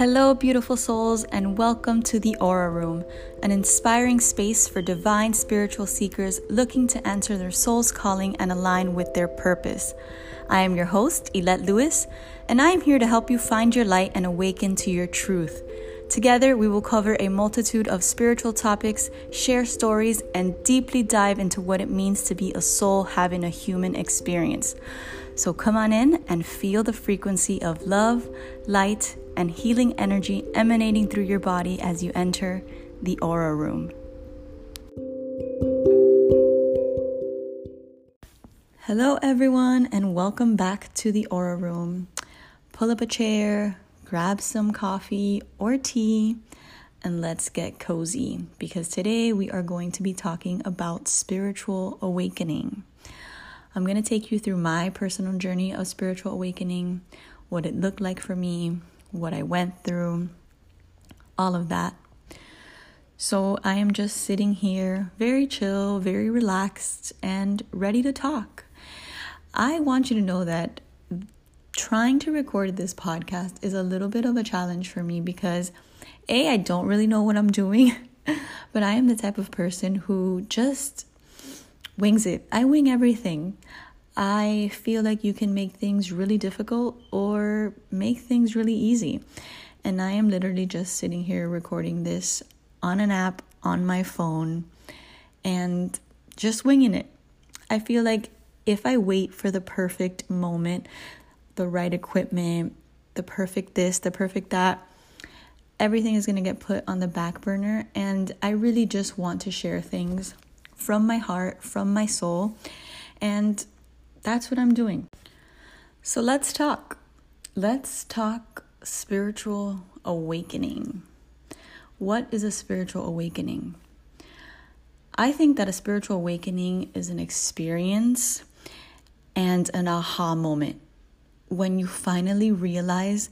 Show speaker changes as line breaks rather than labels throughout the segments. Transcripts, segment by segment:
Hello, beautiful souls, and welcome to the Aura Room, an inspiring space for divine spiritual seekers looking to answer their soul's calling and align with their purpose. I am your host, Ilette Lewis, and I am here to help you find your light and awaken to your truth. Together, we will cover a multitude of spiritual topics, share stories, and deeply dive into what it means to be a soul having a human experience. So come on in and feel the frequency of love, light, and healing energy emanating through your body as you enter the aura room. Hello, everyone, and welcome back to the aura room. Pull up a chair, grab some coffee or tea, and let's get cozy because today we are going to be talking about spiritual awakening. I'm going to take you through my personal journey of spiritual awakening, what it looked like for me, what I went through, all of that. So I am just sitting here, very chill, very relaxed, and ready to talk. I want you to know that trying to record this podcast is a little bit of a challenge for me because A, I don't really know what I'm doing, but I am the type of person who just wings it. I wing everything. I feel like you can make things really difficult or make things really easy. And I am literally just sitting here recording this on an app on my phone and just winging it. I feel like if I wait for the perfect moment, the right equipment, the perfect this, the perfect that, everything is going to get put on the back burner. And I really just want to share things from my heart, from my soul. And that's what I'm doing. So let's talk. Let's talk spiritual awakening. What is a spiritual awakening? I think that a spiritual awakening is an experience and an aha moment when you finally realize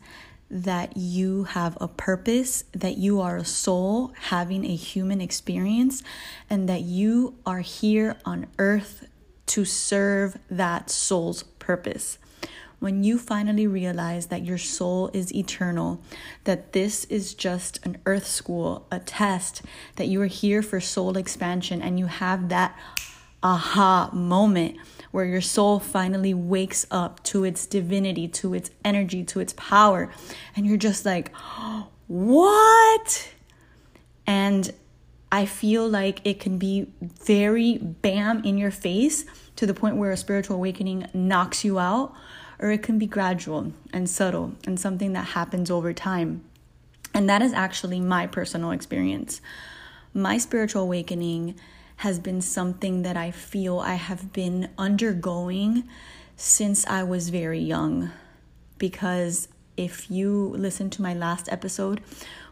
that you have a purpose, that you are a soul having a human experience, and that you are here on earth to serve that soul's purpose. When you finally realize that your soul is eternal, that this is just an earth school, a test, that you are here for soul expansion, and you have that aha moment where your soul finally wakes up to its divinity, to its energy, to its power, and you're just like, what? And I feel like it can be very bam in your face to the point where a spiritual awakening knocks you out, or it can be gradual and subtle and something that happens over time. And that is actually my personal experience. My spiritual awakening has been something that I feel I have been undergoing since I was very young. Because if you listen to my last episode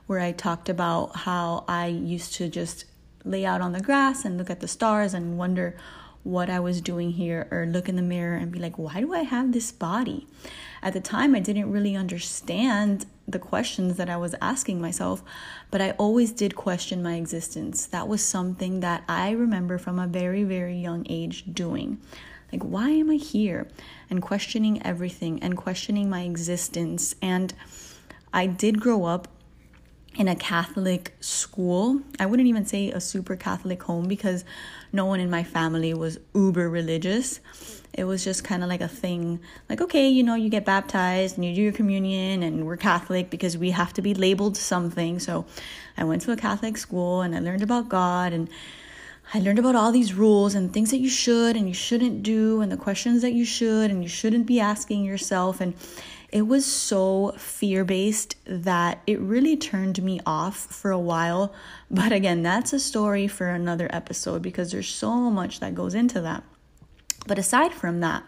where I talked about how I used to just lay out on the grass and look at the stars and wonder what I was doing here, or look in the mirror and be like, why do I have this body? At the time, I didn't really understand the questions that I was asking myself, but I always did question my existence. That was something that I remember from a very, very young age doing. Like, why am I here? And questioning everything and questioning my existence. And I did grow up in a Catholic school. I wouldn't even say a super Catholic home because no one in my family was uber religious. It was just kind of like a thing. Like, okay, you know, you get baptized and you do your communion, and we're Catholic because we have to be labeled something. So I went to a Catholic school and I learned about God and I learned about all these rules and things that you should and you shouldn't do, and the questions that you should and you shouldn't be asking yourself. And it was so fear based that it really turned me off for a while. But again, that's a story for another episode because there's so much that goes into that. But aside from that,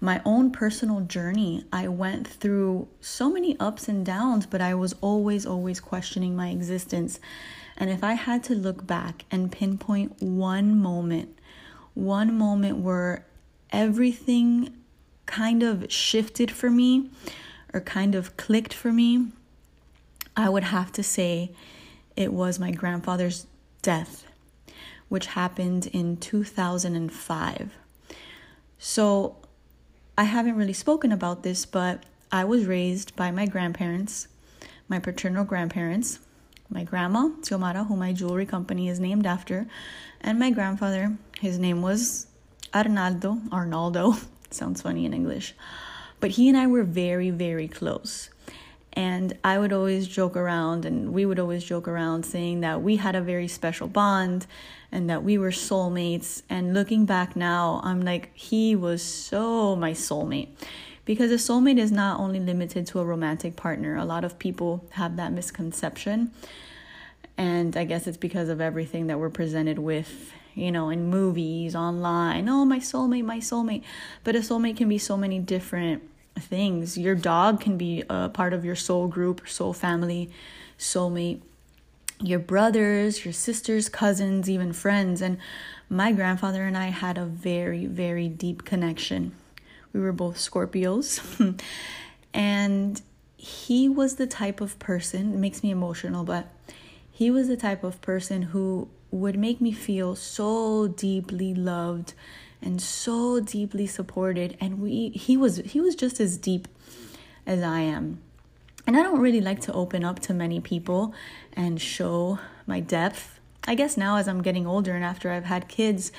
my own personal journey, I went through so many ups and downs, but I was always, always questioning my existence. And if I had to look back and pinpoint one moment, one moment where everything kind of shifted for me or kind of clicked for me, I would have to say it was my grandfather's death, which happened in 2005. So I haven't really spoken about this, but I was raised by my grandparents. my paternal grandparents, my grandma, Xiomara, who my jewelry company is named after, and my grandfather. His name was Arnaldo, Arnaldo, sounds funny in English. But he and I were very, very close. And I would always joke around, and we would always joke around saying that we had a very special bond and that we were soulmates. And looking back now, I'm like, he was so my soulmate. Because a soulmate is not only limited to a romantic partner, a lot of people have that misconception. And I guess it's because of everything that we're presented with, you know, in movies, online. Oh, my soulmate, my soulmate. But a soulmate can be so many different things. Your dog can be a part of your soul group, soul family, soulmate. Your brothers, your sisters, cousins, even friends. And my grandfather and I had a very, very deep connection. We were both Scorpios. and he was the type of person, it makes me emotional, but he was the type of person who would make me feel so deeply loved and so deeply supported and we he was he was just as deep as I am. And I don't really like to open up to many people and show my depth. I guess now as I'm getting older and after I've had kids,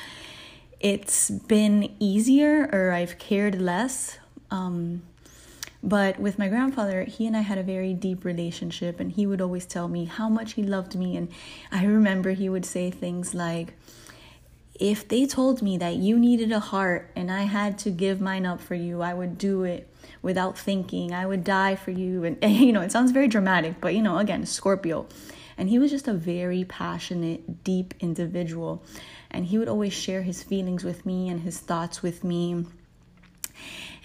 it's been easier or I've cared less. Um, but with my grandfather, he and I had a very deep relationship, and he would always tell me how much he loved me. And I remember he would say things like, if they told me that you needed a heart and I had to give mine up for you, I would do it without thinking. I would die for you. And, and, you know, it sounds very dramatic, but you know, again, Scorpio. And he was just a very passionate, deep individual. And he would always share his feelings with me and his thoughts with me.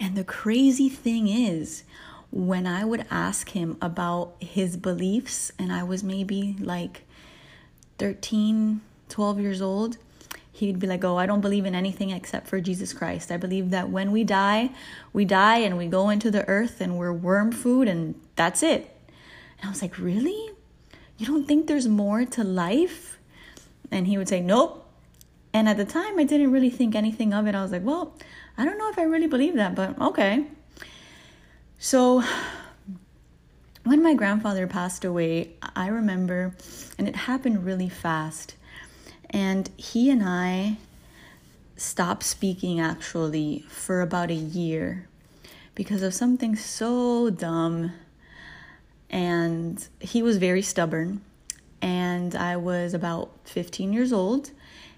And the crazy thing is, when I would ask him about his beliefs, and I was maybe like 13, 12 years old, he'd be like, Oh, I don't believe in anything except for Jesus Christ. I believe that when we die, we die and we go into the earth and we're worm food and that's it. And I was like, Really? You don't think there's more to life? And he would say, Nope. And at the time, I didn't really think anything of it. I was like, Well, I don't know if I really believe that, but okay. So, when my grandfather passed away, I remember, and it happened really fast and he and I stopped speaking actually for about a year because of something so dumb. And he was very stubborn. And I was about 15 years old.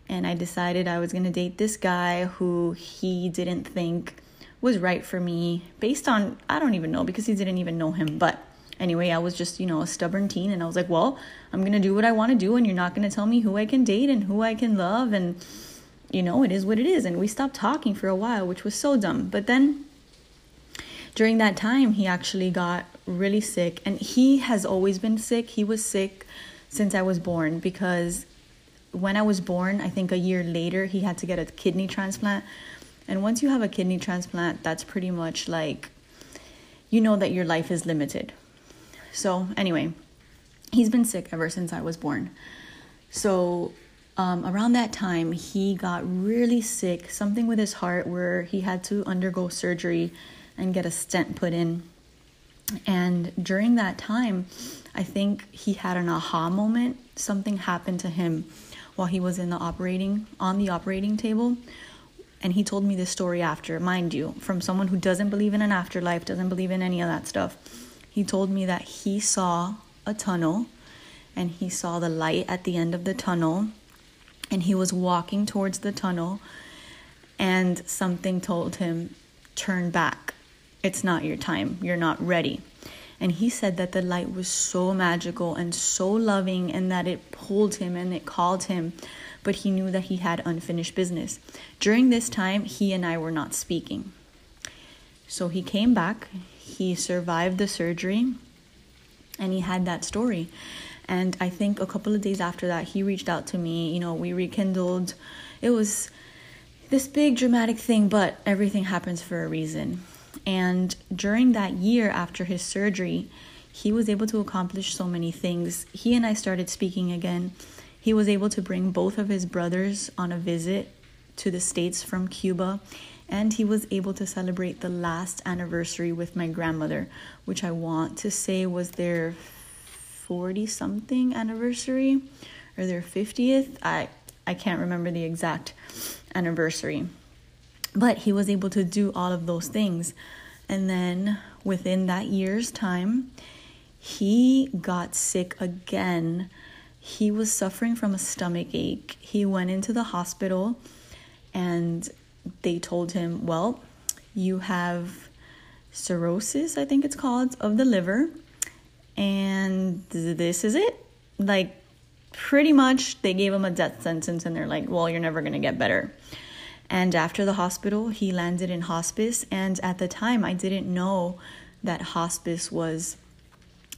And I decided I was going to date this guy who he didn't think was right for me based on, I don't even know because he didn't even know him. But anyway, I was just, you know, a stubborn teen and I was like, well, I'm going to do what I want to do and you're not going to tell me who I can date and who I can love and you know, it is what it is and we stopped talking for a while, which was so dumb. But then during that time, he actually got really sick and he has always been sick. He was sick since I was born because when I was born, I think a year later, he had to get a kidney transplant. And once you have a kidney transplant, that's pretty much like you know that your life is limited so, anyway, he's been sick ever since I was born. So, um, around that time, he got really sick, something with his heart where he had to undergo surgery and get a stent put in. And during that time, I think he had an aha moment. Something happened to him while he was in the operating on the operating table. And he told me this story after, mind you, from someone who doesn't believe in an afterlife, doesn't believe in any of that stuff he told me that he saw a tunnel and he saw the light at the end of the tunnel and he was walking towards the tunnel and something told him turn back. It's not your time. You're not ready and he said that the light was so magical and so loving and that it pulled him and it called him but he knew that he had unfinished business during this time he and i were not speaking so he came back he survived the surgery and he had that story. And I think a couple of days after that, he reached out to me. You know, we rekindled. It was this big dramatic thing, but everything happens for a reason. And during that year after his surgery, he was able to accomplish so many things. He and I started speaking again. He was able to bring both of his brothers on a visit to the States from Cuba and he was able to celebrate the last anniversary with my grandmother, which I want to say was their 40 something anniversary or their 50th. I I can't remember the exact anniversary. But he was able to do all of those things. And then within that year's time, he got sick again. He was suffering from a stomach ache. He went into the hospital and they told him, Well, you have cirrhosis, I think it's called, of the liver, and this is it. Like, pretty much, they gave him a death sentence, and they're like, Well, you're never gonna get better. And after the hospital, he landed in hospice. And at the time, I didn't know that hospice was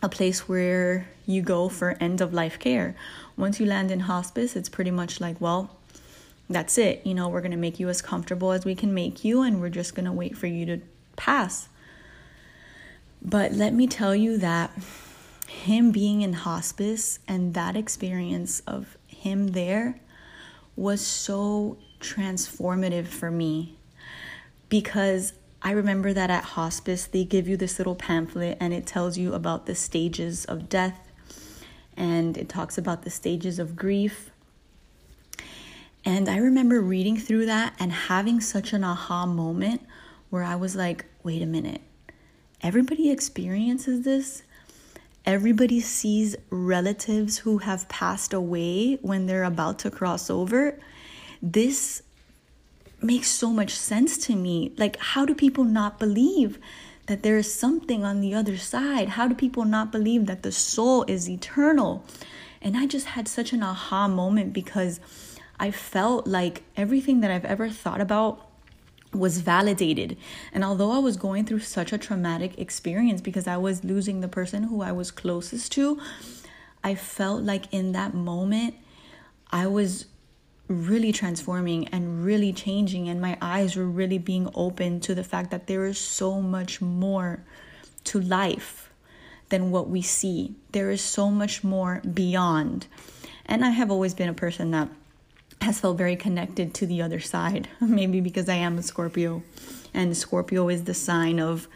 a place where you go for end of life care. Once you land in hospice, it's pretty much like, well, that's it. You know, we're going to make you as comfortable as we can make you, and we're just going to wait for you to pass. But let me tell you that him being in hospice and that experience of him there was so transformative for me because I remember that at hospice they give you this little pamphlet and it tells you about the stages of death and it talks about the stages of grief and I remember reading through that and having such an aha moment where I was like, wait a minute, everybody experiences this. Everybody sees relatives who have passed away when they're about to cross over. This makes so much sense to me. Like, how do people not believe that there is something on the other side? How do people not believe that the soul is eternal? And I just had such an aha moment because I felt like everything that I've ever thought about was validated. And although I was going through such a traumatic experience because I was losing the person who I was closest to, I felt like in that moment, I was really transforming and really changing, and my eyes were really being open to the fact that there is so much more to life than what we see. There is so much more beyond. And I have always been a person that has felt very connected to the other side. Maybe because I am a Scorpio, and Scorpio is the sign of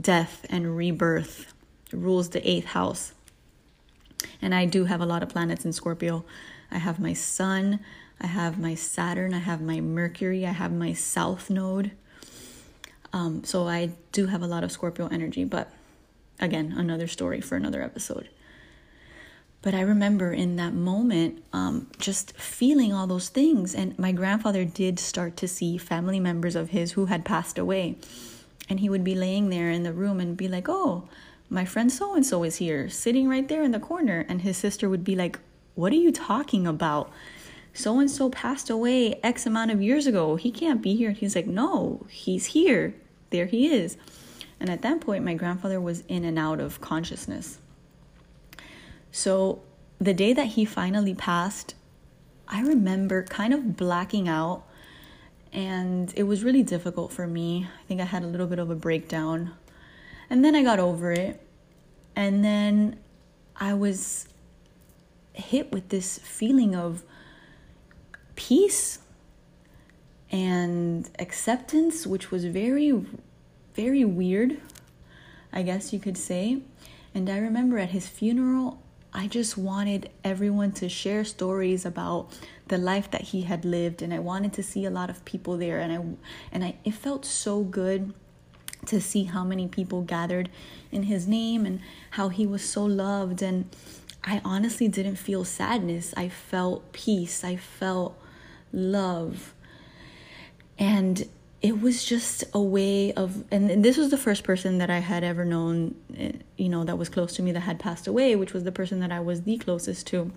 death and rebirth, it rules the eighth house. And I do have a lot of planets in Scorpio. I have my Sun, I have my Saturn, I have my Mercury, I have my South Node. Um, so I do have a lot of Scorpio energy, but again, another story for another episode. But I remember in that moment um, just feeling all those things. And my grandfather did start to see family members of his who had passed away. And he would be laying there in the room and be like, Oh, my friend so and so is here, sitting right there in the corner. And his sister would be like, What are you talking about? So and so passed away X amount of years ago. He can't be here. He's like, No, he's here. There he is. And at that point, my grandfather was in and out of consciousness. So the day that he finally passed, I remember kind of blacking out and it was really difficult for me. I think I had a little bit of a breakdown. And then I got over it. And then I was hit with this feeling of peace and acceptance, which was very, very weird, I guess you could say. And I remember at his funeral, I just wanted everyone to share stories about the life that he had lived and I wanted to see a lot of people there and I and I it felt so good to see how many people gathered in his name and how he was so loved and I honestly didn't feel sadness. I felt peace. I felt love. And it was just a way of and this was the first person that i had ever known eh, you know that was close to me that had passed away which was the person that i was the closest to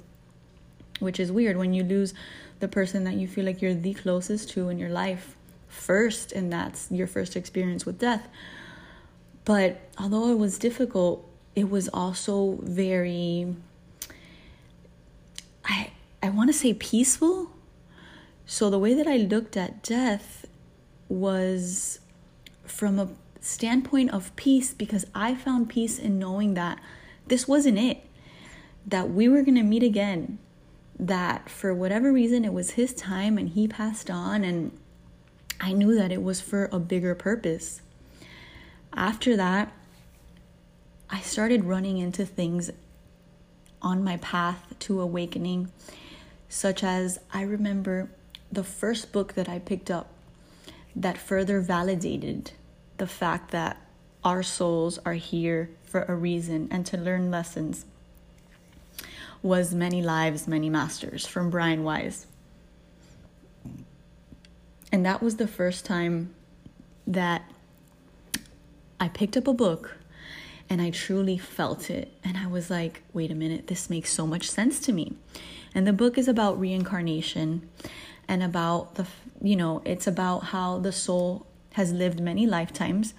which is weird when you lose the person that you feel like you're the closest to in your life first and that's your first experience with death but although it was difficult it was also very i i want to say peaceful so the way that i looked at death was from a standpoint of peace because I found peace in knowing that this wasn't it, that we were going to meet again, that for whatever reason it was his time and he passed on and I knew that it was for a bigger purpose. After that, I started running into things on my path to awakening, such as I remember the first book that I picked up that further validated the fact that our souls are here for a reason and to learn lessons was Many Lives, Many Masters from Brian Weiss. And that was the first time that I picked up a book and I truly felt it. And I was like, wait a minute, this makes so much sense to me. And the book is about reincarnation and about the, you know, it's about how the soul has lived many lifetimes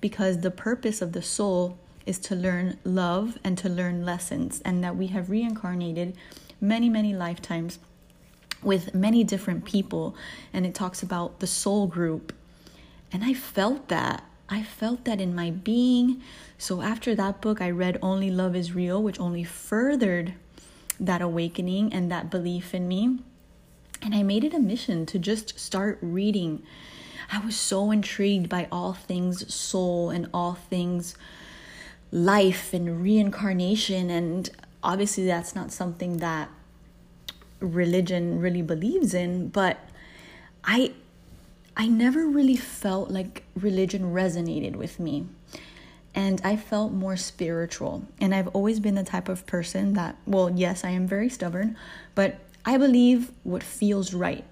because the purpose of the soul is to learn love and to learn lessons, and that we have reincarnated many, many lifetimes with many different people. And it talks about the soul group. And I felt that. I felt that in my being. So after that book, I read Only Love is Real, which only furthered that awakening and that belief in me. And I made it a mission to just start reading. I was so intrigued by all things soul and all things life and reincarnation. And obviously, that's not something that religion really believes in, but I I never really felt like religion resonated with me. And I felt more spiritual. And I've always been the type of person that, well, yes, I am very stubborn, but I believe what feels right.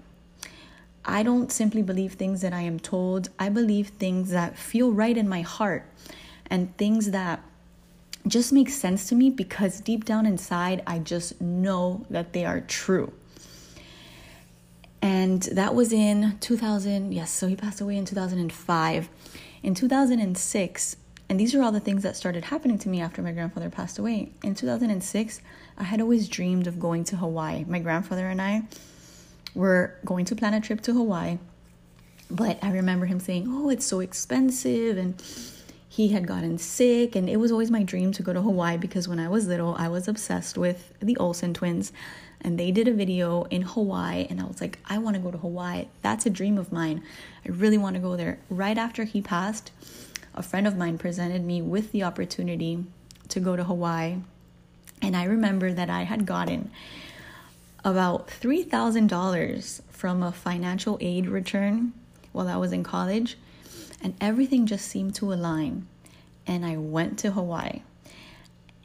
I don't simply believe things that I am told. I believe things that feel right in my heart and things that just make sense to me because deep down inside, I just know that they are true. And that was in 2000. Yes, so he passed away in 2005. In 2006, and these are all the things that started happening to me after my grandfather passed away. In 2006, I had always dreamed of going to Hawaii. My grandfather and I were going to plan a trip to Hawaii. But I remember him saying, Oh, it's so expensive. And he had gotten sick. And it was always my dream to go to Hawaii because when I was little, I was obsessed with the Olsen twins. And they did a video in Hawaii. And I was like, I want to go to Hawaii. That's a dream of mine. I really want to go there. Right after he passed, a friend of mine presented me with the opportunity to go to Hawaii. And I remember that I had gotten about $3,000 from a financial aid return while I was in college, and everything just seemed to align. And I went to Hawaii.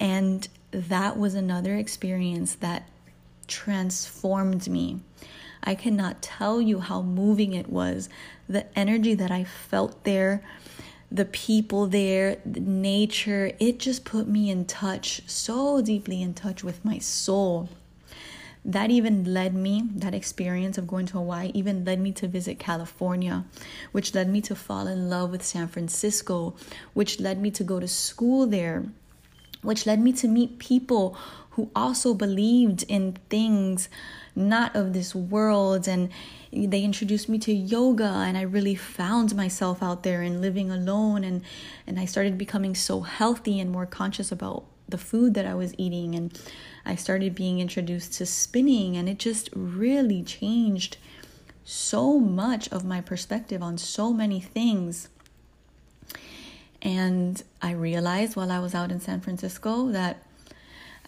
And that was another experience that transformed me. I cannot tell you how moving it was. The energy that I felt there, the people there, the nature, it just put me in touch, so deeply in touch with my soul. That even led me, that experience of going to Hawaii, even led me to visit California, which led me to fall in love with San Francisco, which led me to go to school there, which led me to meet people who also believed in things not of this world. And they introduced me to yoga, and I really found myself out there and living alone. And, and I started becoming so healthy and more conscious about the food that I was eating. And I started being introduced to spinning, and it just really changed so much of my perspective on so many things. And I realized while I was out in San Francisco that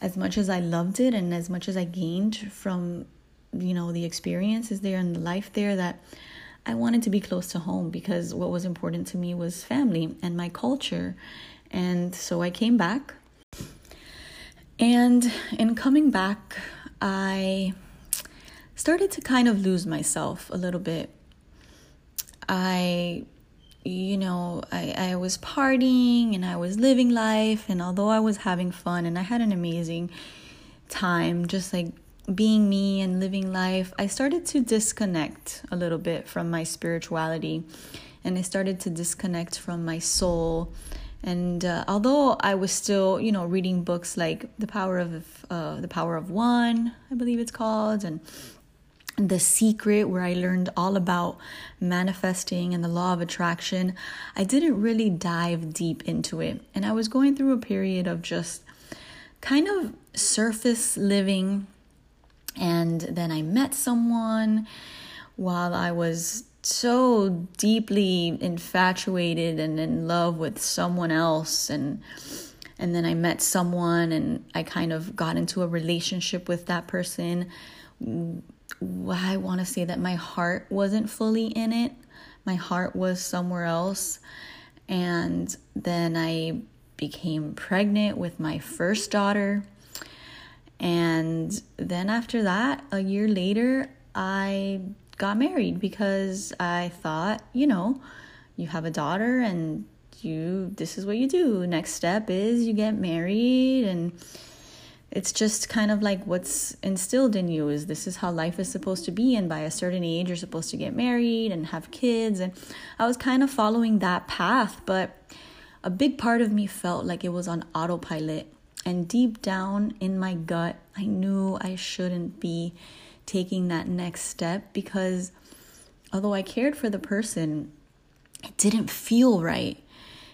as much as I loved it and as much as I gained from you know the experiences there and the life there that I wanted to be close to home because what was important to me was family and my culture. And so I came back and in coming back, I started to kind of lose myself a little bit. I, you know, I, I was partying and I was living life, and although I was having fun and I had an amazing time, just like being me and living life, I started to disconnect a little bit from my spirituality and I started to disconnect from my soul and uh, although I was still, you know, reading books like The Power of uh, The Power of One, I believe it's called, and The Secret, where I learned all about manifesting and the law of attraction, I didn't really dive deep into it. And I was going through a period of just kind of surface living. And then I met someone while I was so deeply infatuated and in love with someone else and and then I met someone and I kind of got into a relationship with that person. I want to say that my heart wasn't fully in it. My heart was somewhere else. And then I became pregnant with my first daughter. And then after that, a year later, I got married because I thought, you know, you have a daughter and you this is what you do. Next step is you get married and it's just kind of like what's instilled in you is this is how life is supposed to be. And by a certain age you're supposed to get married and have kids. And I was kind of following that path but a big part of me felt like it was on autopilot and deep down in my gut I knew I shouldn't be taking that next step because although I cared for the person it didn't feel right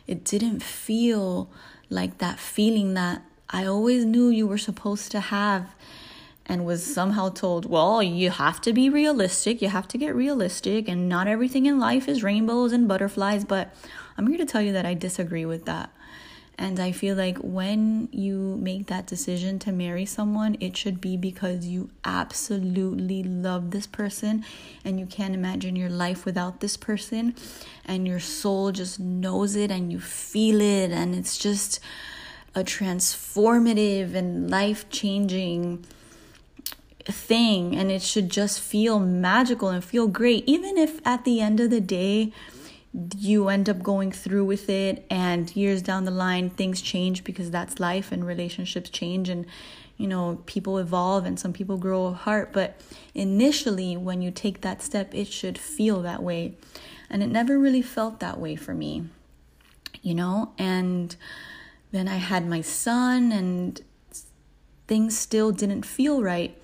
it didn't feel like that feeling that I always knew you were supposed to have and was somehow told, well, you have to be realistic, you have to get realistic, and not everything in life is rainbows and butterflies. But I'm here to tell you that I disagree with that. And I feel like when you make that decision to marry someone, it should be because you absolutely love this person and you can't imagine your life without this person. And your soul just knows it and you feel it. And it's just a transformative and life changing thing. And it should just feel magical and feel great. Even if at the end of the day, you end up going through with it and years down the line things change because that's life and relationships change and you know people evolve and some people grow apart. But initially when you take that step it should feel that way. And it never really felt that way for me you know? And then i had my son and things still didn't feel right.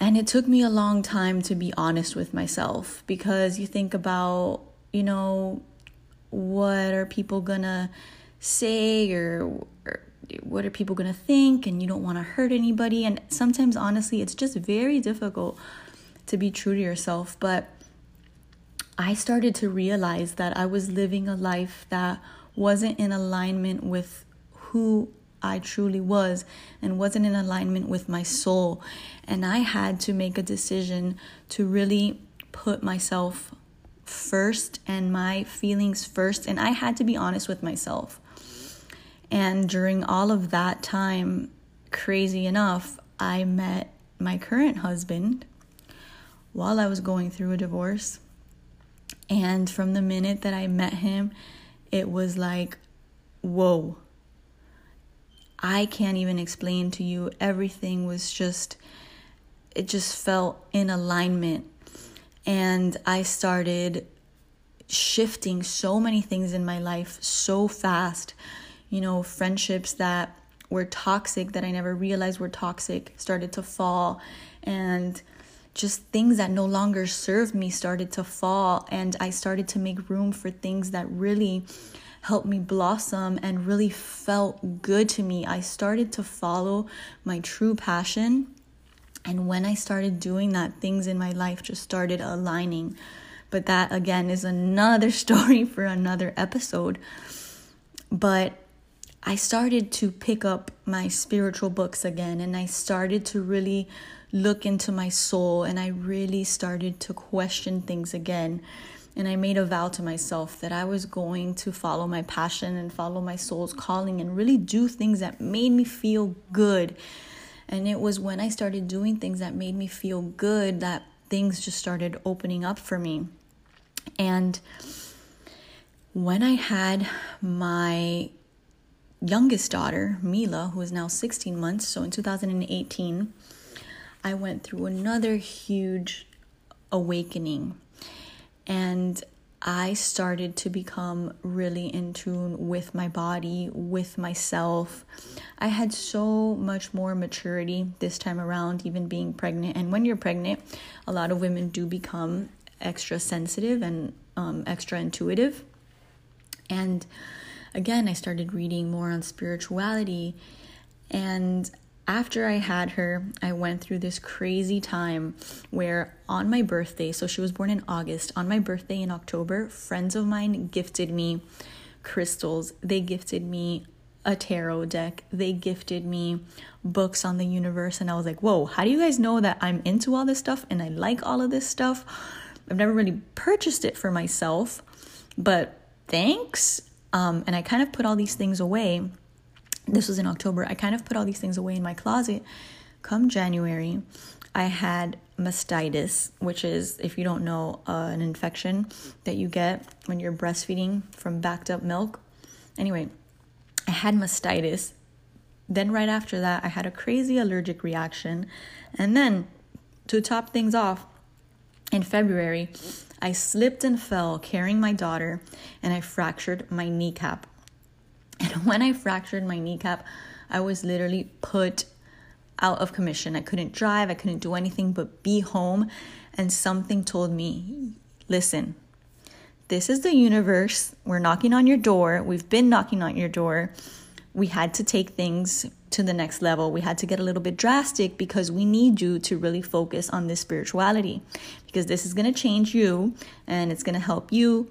And it took me a long time to be honest with myself because you think about you know, what are people gonna say or, or what are people gonna think, and you don't wanna hurt anybody. And sometimes, honestly, it's just very difficult to be true to yourself. But I started to realize that I was living a life that wasn't in alignment with who I truly was and wasn't in alignment with my soul. And I had to make a decision to really put myself first and my feelings first. And I had to be honest with myself. And during all of that time, crazy enough, I met my current husband while I was going through a divorce. And from the minute that I met him, it was like, whoa. I can't even explain to you. Everything was just, it just felt in alignment and I started shifting so many things in my life so fast. You know, friendships that were toxic that I never realized were toxic started to fall, and just things that no longer served me started to fall. And I started to make room for things that really helped me blossom and really felt good to me. I started to follow my true passion and when I started doing that, things in my life just started aligning. But that, again, is another story for another episode. But I started to pick up my spiritual books again, and I started to really look into my soul, and I really started to question things again. And I made a vow to myself that I was going to follow my passion and follow my soul's calling and really do things that made me feel good and it was when I started doing things that made me feel good that things just started opening up for me. And when I had my youngest daughter, Mila, who is now 16 months, so in 2018, I went through another huge awakening. And I started to become really in tune with my body, with myself. I had so much more maturity this time around, even being pregnant. And when you're pregnant, a lot of women do become extra sensitive and um, extra intuitive. And again, I started reading more on spirituality. And after I had her, I went through this crazy time where on my birthday, so she was born in August, on my birthday in October, friends of mine gifted me crystals. They gifted me a tarot deck. They gifted me books on the universe. And I was like, whoa, how do you guys know that I'm into all this stuff and I like all of this stuff? I've never really purchased it for myself, but thanks. Um, and I kind of put all these things away this was in October. I kind of put all these things away in my closet. Come January, I had mastitis, which is, if you don't know, uh, an infection that you get when you're breastfeeding from backed up milk. Anyway, I had mastitis. Then, right after that, I had a crazy allergic reaction. And then, to top things off, in February, I slipped and fell carrying my daughter and I fractured my kneecap. And when I fractured my kneecap, I was literally put out of commission. I couldn't drive, I couldn't do anything but be home. And something told me, listen, this is the universe. We're knocking on your door. We've been knocking on your door. We had to take things to the next level. We had to get a little bit drastic because we need you to really focus on this spirituality because this is going to change you and it's going to help you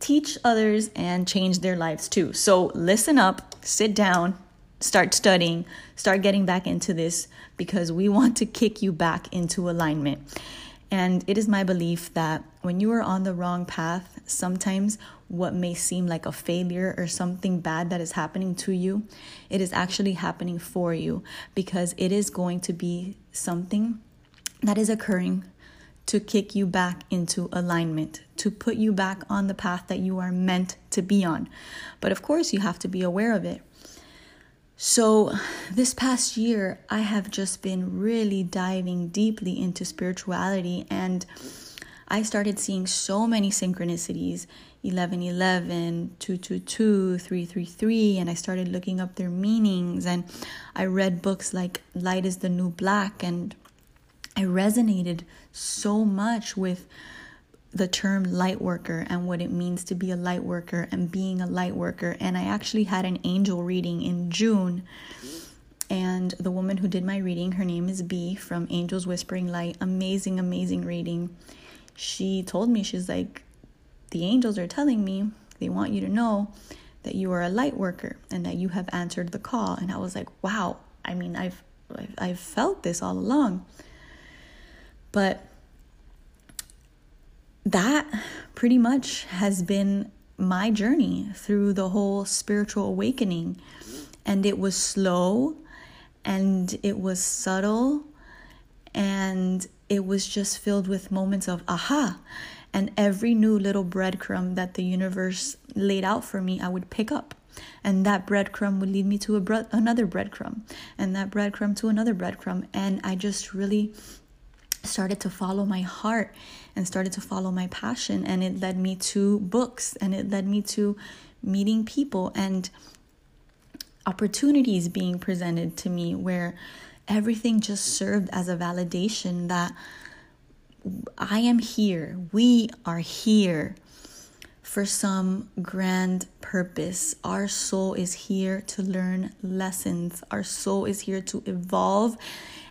teach others and change their lives too. So listen up, sit down, start studying, start getting back into this because we want to kick you back into alignment. And it is my belief that when you are on the wrong path, sometimes what may seem like a failure or something bad that is happening to you, it is actually happening for you because it is going to be something that is occurring to kick you back into alignment, to put you back on the path that you are meant to be on. But of course, you have to be aware of it. So, this past year, I have just been really diving deeply into spirituality, and I started seeing so many synchronicities 1111, 222, 333, and I started looking up their meanings. And I read books like Light is the New Black and I resonated so much with the term light worker and what it means to be a light worker and being a light worker. And I actually had an angel reading in June. And the woman who did my reading, her name is B from Angels Whispering Light. Amazing, amazing reading. She told me, she's like, the angels are telling me they want you to know that you are a light worker and that you have answered the call. And I was like, wow, I mean, I've I've felt this all along. But that pretty much has been my journey through the whole spiritual awakening. And it was slow and it was subtle and it was just filled with moments of aha. And every new little breadcrumb that the universe laid out for me, I would pick up. And that breadcrumb would lead me to a bre- another breadcrumb, and that breadcrumb to another breadcrumb. And I just really started to follow my heart and started to follow my passion and it led me to books and it led me to meeting people and opportunities being presented to me where everything just served as a validation that I am here we are here for some grand purpose. Our soul is here to learn lessons. Our soul is here to evolve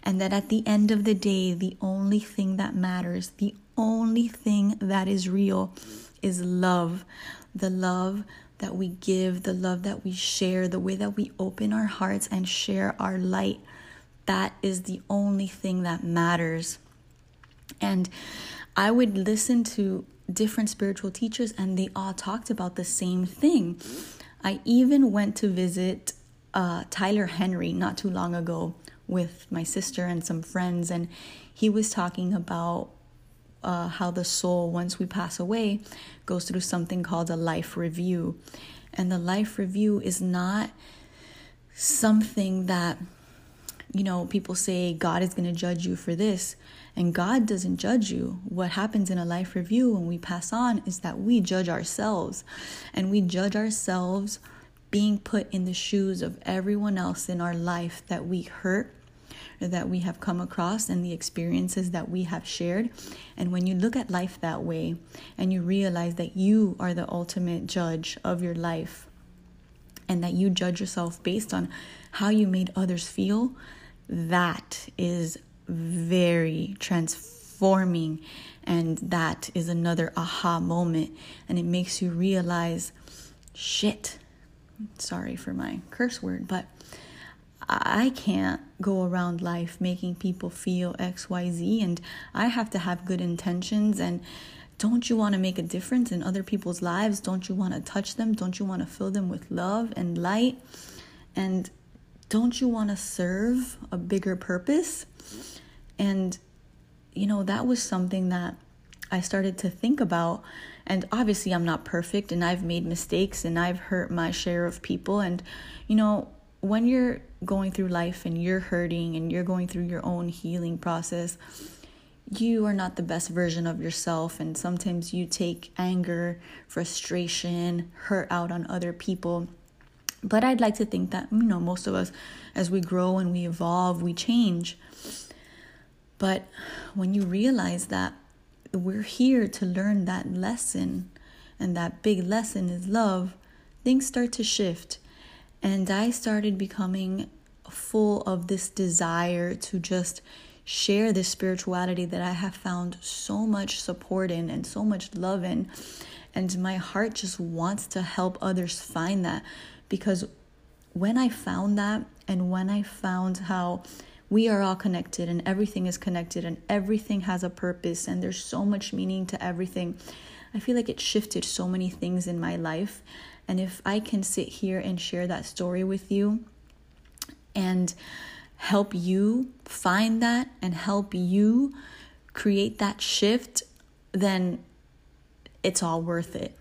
and that at the end of the day, the only thing that matters, the only thing that is real is love. The love that we give, the love that we share, the way that we open our hearts and share our light. That is the only thing that matters. And I would listen to different spiritual teachers, and they all talked about the same thing. I even went to visit uh, Tyler Henry not too long ago with my sister and some friends, and he was talking about uh, how the soul, once we pass away, goes through something called a life review. And the life review is not something that, you know, people say God is going to judge you for this. And God doesn't judge you. What happens in a life review when we pass on is that we judge ourselves. And we judge ourselves being put in the shoes of everyone else in our life that we hurt or that we have come across and the experiences that we have shared. And when you look at life that way and you realize that you are the ultimate judge of your life and that you judge yourself based on how you made others feel, that is very transforming. And that is another aha moment. And it makes you realize shit. Sorry for my curse word, but I can't go around life making people feel XYZ, and I have to have good intentions. And don't you want to make a difference in other people's lives? Don't you want to touch them? Don't you want to fill them with love and light? And don't you want to serve a bigger purpose? And, you know, that was something that I started to think about. And obviously, I'm not perfect and I've made mistakes and I've hurt my share of people. And, you know, when you're going through life and you're hurting and you're going through your own healing process, you are not the best version of yourself. And sometimes you take anger, frustration, hurt out on other people. But I'd like to think that, you know, most of us, as we grow and we evolve, we change. But when you realize that we're here to learn that lesson, and that big lesson is love, things start to shift. And I started becoming full of this desire to just share this spirituality that I have found so much support in and so much love in. And my heart just wants to help others find that because when I found that and when I found how we are all connected and everything is connected and everything has a purpose and there's so much meaning to everything, I feel like it shifted so many things in my life. And if I can sit here and share that story with you and help you find that and help you create that shift, then it's all worth it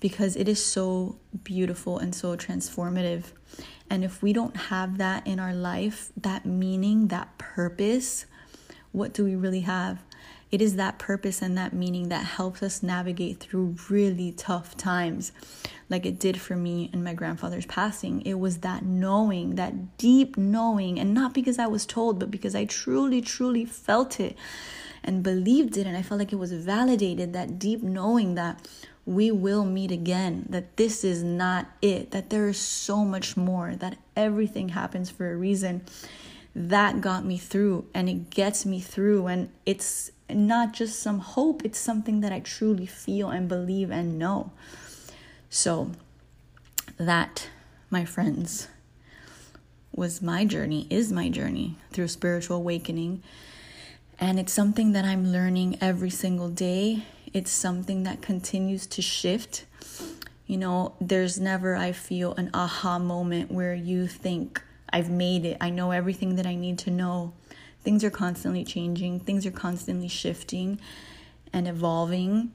because it is so beautiful and so transformative. And if we don't have that in our life, that meaning, that purpose, what do we really have? It is that purpose and that meaning that helps us navigate through really tough times, like it did for me in my grandfather's passing. It was that knowing, that deep knowing, and not because I was told, but because I truly, truly felt it and believed it. And I felt like it was validated that deep knowing that we will meet again, that this is not it, that there is so much more, that everything happens for a reason. That got me through and it gets me through. And it's not just some hope, it's something that I truly feel and believe and know. So, that, my friends, was my journey, is my journey through spiritual awakening. And it's something that I'm learning every single day. It's something that continues to shift. You know, there's never, I feel, an aha moment where you think, I've made it. I know everything that I need to know. Things are constantly changing, things are constantly shifting and evolving.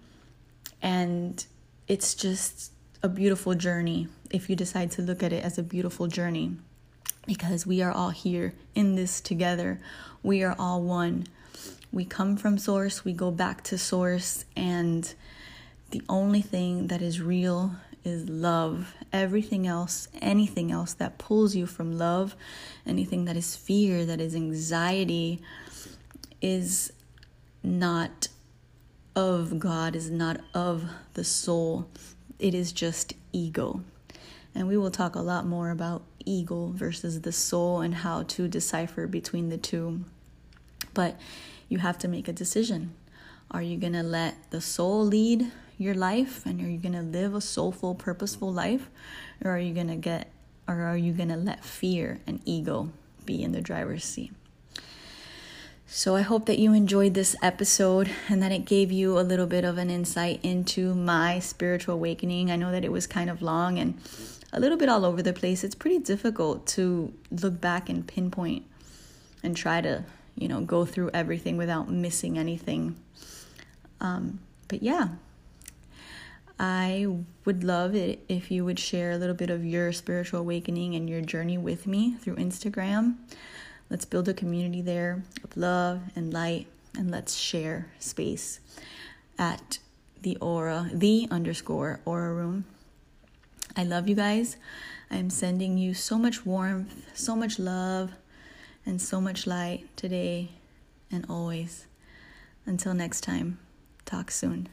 And it's just a beautiful journey if you decide to look at it as a beautiful journey because we are all here in this together. We are all one. We come from source, we go back to source, and the only thing that is real is love. Everything else, anything else that pulls you from love, anything that is fear, that is anxiety, is not of God, is not of the soul. It is just ego. And we will talk a lot more about ego versus the soul and how to decipher between the two. But you have to make a decision. Are you going to let the soul lead your life and are you going to live a soulful purposeful life or are you going to get or are you going to let fear and ego be in the driver's seat? So i hope that you enjoyed this episode and that it gave you a little bit of an insight into my spiritual awakening. I know that it was kind of long and a little bit all over the place. It's pretty difficult to look back and pinpoint and try to you know go through everything without missing anything um, but yeah I would love it if you would share a little bit of your spiritual awakening and your journey with me through Instagram. Let's build a community there of love and light, and let's share space at the aura, the underscore aura room. I love you guys. I'm sending you so much warmth, so much love, and so much light today and always. Until next time, talk soon.